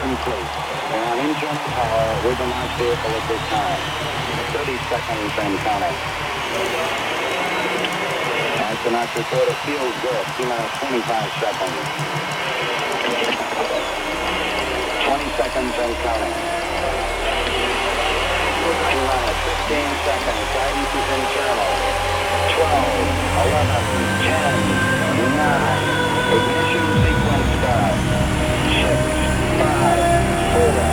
complete. We're on internal power with the launch vehicle at this time. 30 seconds and counting. Astronauts report it feels good. T minus 25 seconds. 20 seconds and counting. T minus 15 seconds. Guidance is internal. 12, 11, 10, 9. Ignition sequence start. 6, Five, four,